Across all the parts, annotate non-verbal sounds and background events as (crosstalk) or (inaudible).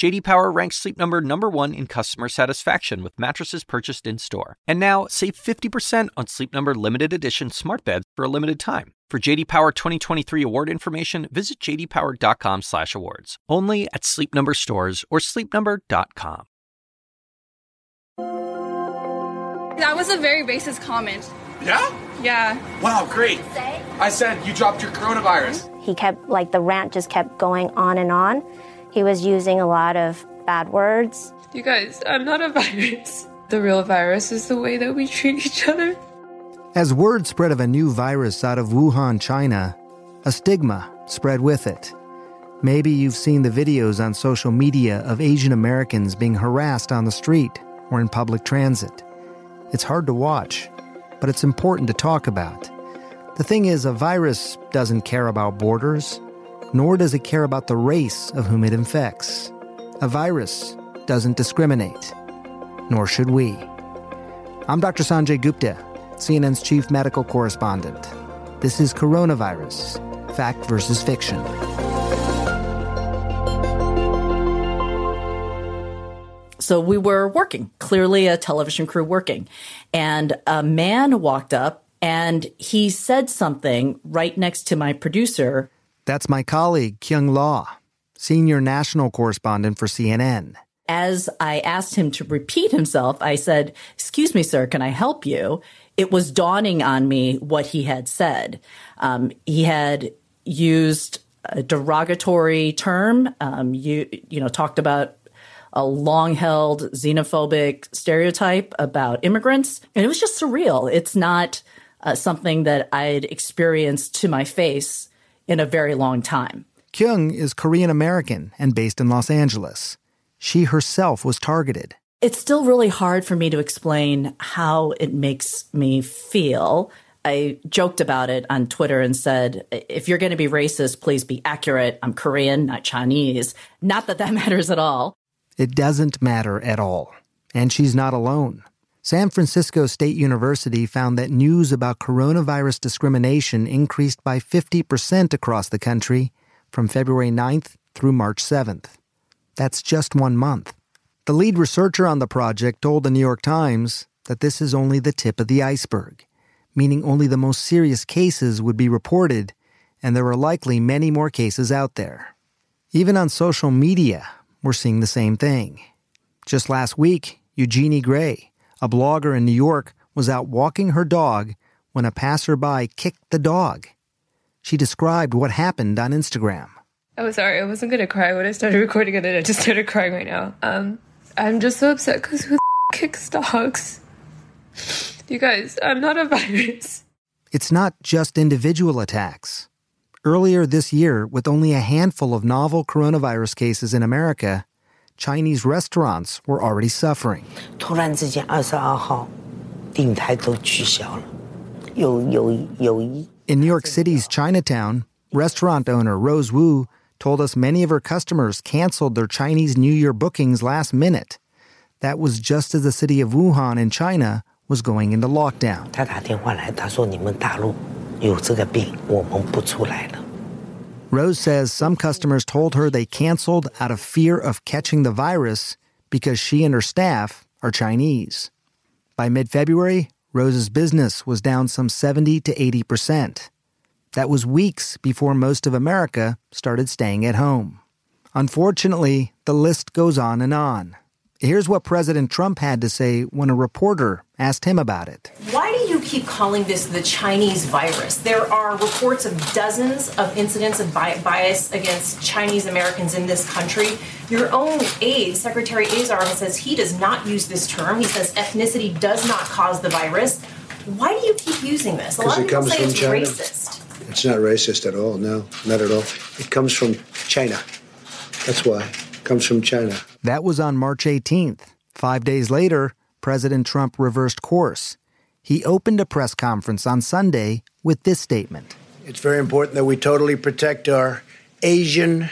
JD Power ranks Sleep Number number 1 in customer satisfaction with mattresses purchased in-store. And now, save 50% on Sleep Number limited edition smart beds for a limited time. For JD Power 2023 award information, visit jdpower.com/awards. Only at Sleep Number stores or sleepnumber.com. That was a very racist comment. Yeah? Yeah. Wow, great. I said you dropped your coronavirus. He kept, like, the rant just kept going on and on. He was using a lot of bad words. You guys, I'm not a (laughs) virus. The real virus is the way that we treat each other. As word spread of a new virus out of Wuhan, China, a stigma spread with it. Maybe you've seen the videos on social media of Asian Americans being harassed on the street or in public transit. It's hard to watch, but it's important to talk about. The thing is, a virus doesn't care about borders, nor does it care about the race of whom it infects. A virus doesn't discriminate, nor should we. I'm Dr. Sanjay Gupta, CNN's chief medical correspondent. This is Coronavirus Fact versus Fiction. So we were working, clearly a television crew working. And a man walked up and he said something right next to my producer. That's my colleague, Kyung Lah, senior national correspondent for CNN. As I asked him to repeat himself, I said, Excuse me, sir, can I help you? It was dawning on me what he had said. Um, he had used a derogatory term, um, you, you know, talked about a long held xenophobic stereotype about immigrants. And it was just surreal. It's not uh, something that I'd experienced to my face in a very long time. Kyung is Korean American and based in Los Angeles. She herself was targeted. It's still really hard for me to explain how it makes me feel. I joked about it on Twitter and said, if you're going to be racist, please be accurate. I'm Korean, not Chinese. Not that that (laughs) matters at all. It doesn't matter at all. And she's not alone. San Francisco State University found that news about coronavirus discrimination increased by 50% across the country from February 9th through March 7th. That's just one month. The lead researcher on the project told the New York Times that this is only the tip of the iceberg, meaning only the most serious cases would be reported, and there are likely many more cases out there. Even on social media, we're seeing the same thing. Just last week, Eugenie Gray, a blogger in New York, was out walking her dog when a passerby kicked the dog. She described what happened on Instagram. Oh, sorry, I wasn't gonna cry when I started recording and then I just started crying right now. Um, I'm just so upset because who (laughs) kicks dogs? You guys, I'm not a virus. It's not just individual attacks. Earlier this year, with only a handful of novel coronavirus cases in America, Chinese restaurants were already suffering. 突然之间，二十二号订台都取消了，有有有一 In New York City's Chinatown, restaurant owner Rose Wu told us many of her customers canceled their Chinese New Year bookings last minute. That was just as the city of Wuhan in China was going into lockdown. 他打电话来，他说你们大陆有这个病，我们不出来了。 Rose says some customers told her they canceled out of fear of catching the virus because she and her staff are Chinese. By mid February, Rose's business was down some 70 to 80 percent. That was weeks before most of America started staying at home. Unfortunately, the list goes on and on. Here's what President Trump had to say when a reporter asked him about it. Why do you keep calling this the Chinese virus? There are reports of dozens of incidents of bias against Chinese Americans in this country. Your own aide, Secretary Azar, says he does not use this term. He says ethnicity does not cause the virus. Why do you keep using this? A lot of it people comes say from it's China. racist. It's not racist at all. No, not at all. It comes from China. That's why. It comes from China. That was on March 18th. Five days later, President Trump reversed course. He opened a press conference on Sunday with this statement. It's very important that we totally protect our Asian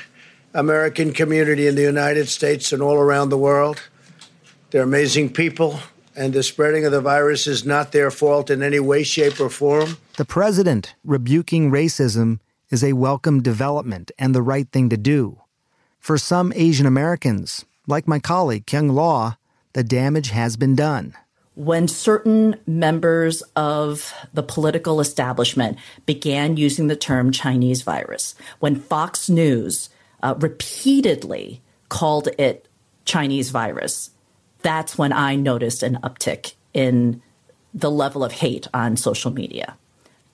American community in the United States and all around the world. They're amazing people, and the spreading of the virus is not their fault in any way, shape, or form. The president rebuking racism is a welcome development and the right thing to do. For some Asian Americans, like my colleague Kyung Lah, the damage has been done. When certain members of the political establishment began using the term Chinese virus, when Fox News uh, repeatedly called it Chinese virus, that's when I noticed an uptick in the level of hate on social media.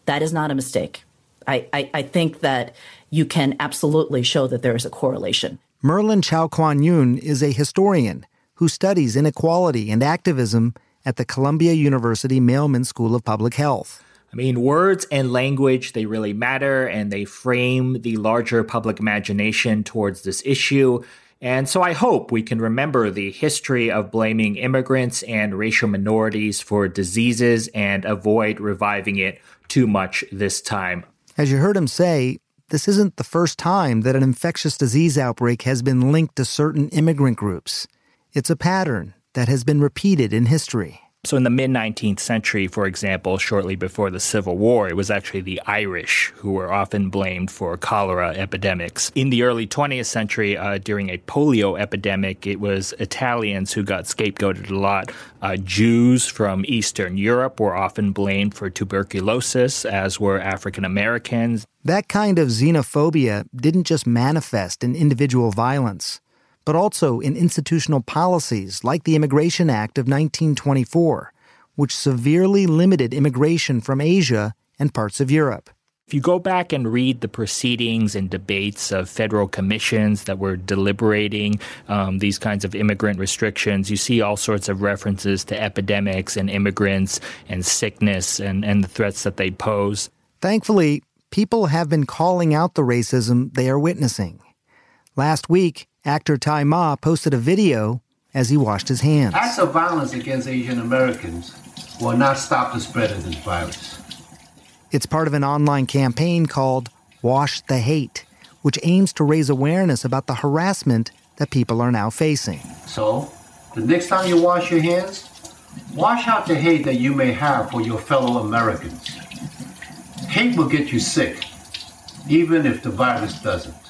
That is not a mistake. I, I, I think that you can absolutely show that there is a correlation. Merlin Chowkwanyun is a historian who studies inequality and activism at the Columbia University Mailman School of Public Health. I mean, words and language, they really matter and they frame the larger public imagination towards this issue. And so I hope we can remember the history of blaming immigrants and racial minorities for diseases and avoid reviving it too much this time. As you heard him say, this isn't the first time that an infectious disease outbreak has been linked to certain immigrant groups. It's a pattern that has been repeated in history. So, in the mid 19th century, for example, shortly before the Civil War, it was actually the Irish who were often blamed for cholera epidemics. In the early 20th century, uh, during a polio epidemic, it was Italians who got scapegoated a lot. Uh, Jews from Eastern Europe were often blamed for tuberculosis, as were African Americans. That kind of xenophobia didn't just manifest in individual violence but also in institutional policies like the Immigration Act of 1924, which severely limited immigration from Asia and parts of Europe. If you go back and read the proceedings and debates of federal commissions that were deliberating um, these kinds of immigrant restrictions, you see all sorts of references to epidemics and immigrants and sickness and, and the threats that they pose. Thankfully, people have been calling out the racism they are witnessing. Last week, Actor Tzi Ma posted a video as he washed his hands. Acts of violence against Asian Americans will not stop the spread of this virus. It's part of an online campaign called Wash the Hate, which aims to raise awareness about the harassment that people are now facing. So, the next time you wash your hands, wash out the hate that you may have for your fellow Americans. Hate will get you sick, even if the virus doesn't.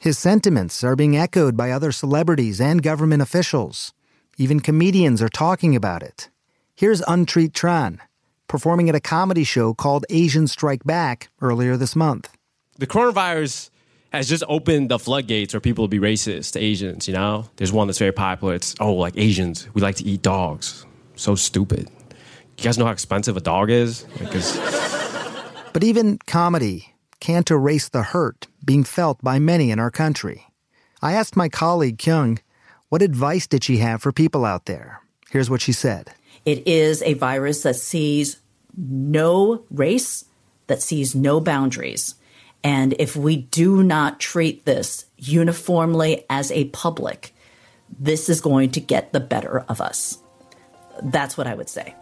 His sentiments are being echoed by other celebrities and government officials. Even comedians are talking about it. Here's Untreat Tran, performing at a comedy show called Asian Strike Back earlier this month. The coronavirus has just opened the floodgates for people to be racist to Asians, you know? There's one that's very popular. It's, oh, like Asians, we like to eat dogs. So stupid. You guys know how expensive a dog is? Like, but even comedy can't erase the hurt being felt by many in our country. I asked my colleague Kyung, what advice did she have for people out there? Here's what she said It is a virus that sees no race, that sees no boundaries. And if we do not treat this uniformly as a public, this is going to get the better of us. That's what I would say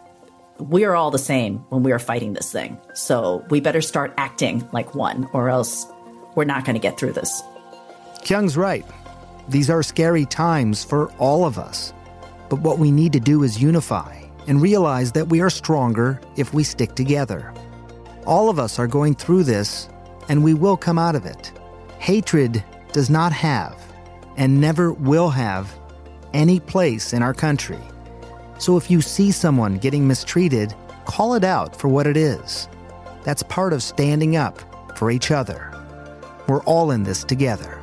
we are all the same when we are fighting this thing. So we better start acting like one, or else we're not going to get through this. Kyung's right. These are scary times for all of us. But what we need to do is unify and realize that we are stronger if we stick together. All of us are going through this, and we will come out of it. Hatred does not have, and never will have, any place in our country. So if you see someone getting mistreated, call it out for what it is. That's part of standing up for each other. We're all in this together.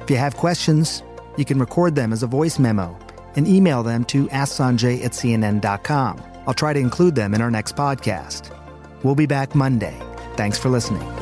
If you have questions, you can record them as a voice memo and email them to asksanjay at cnn.com. I'll try to include them in our next podcast. We'll be back Monday. Thanks for listening.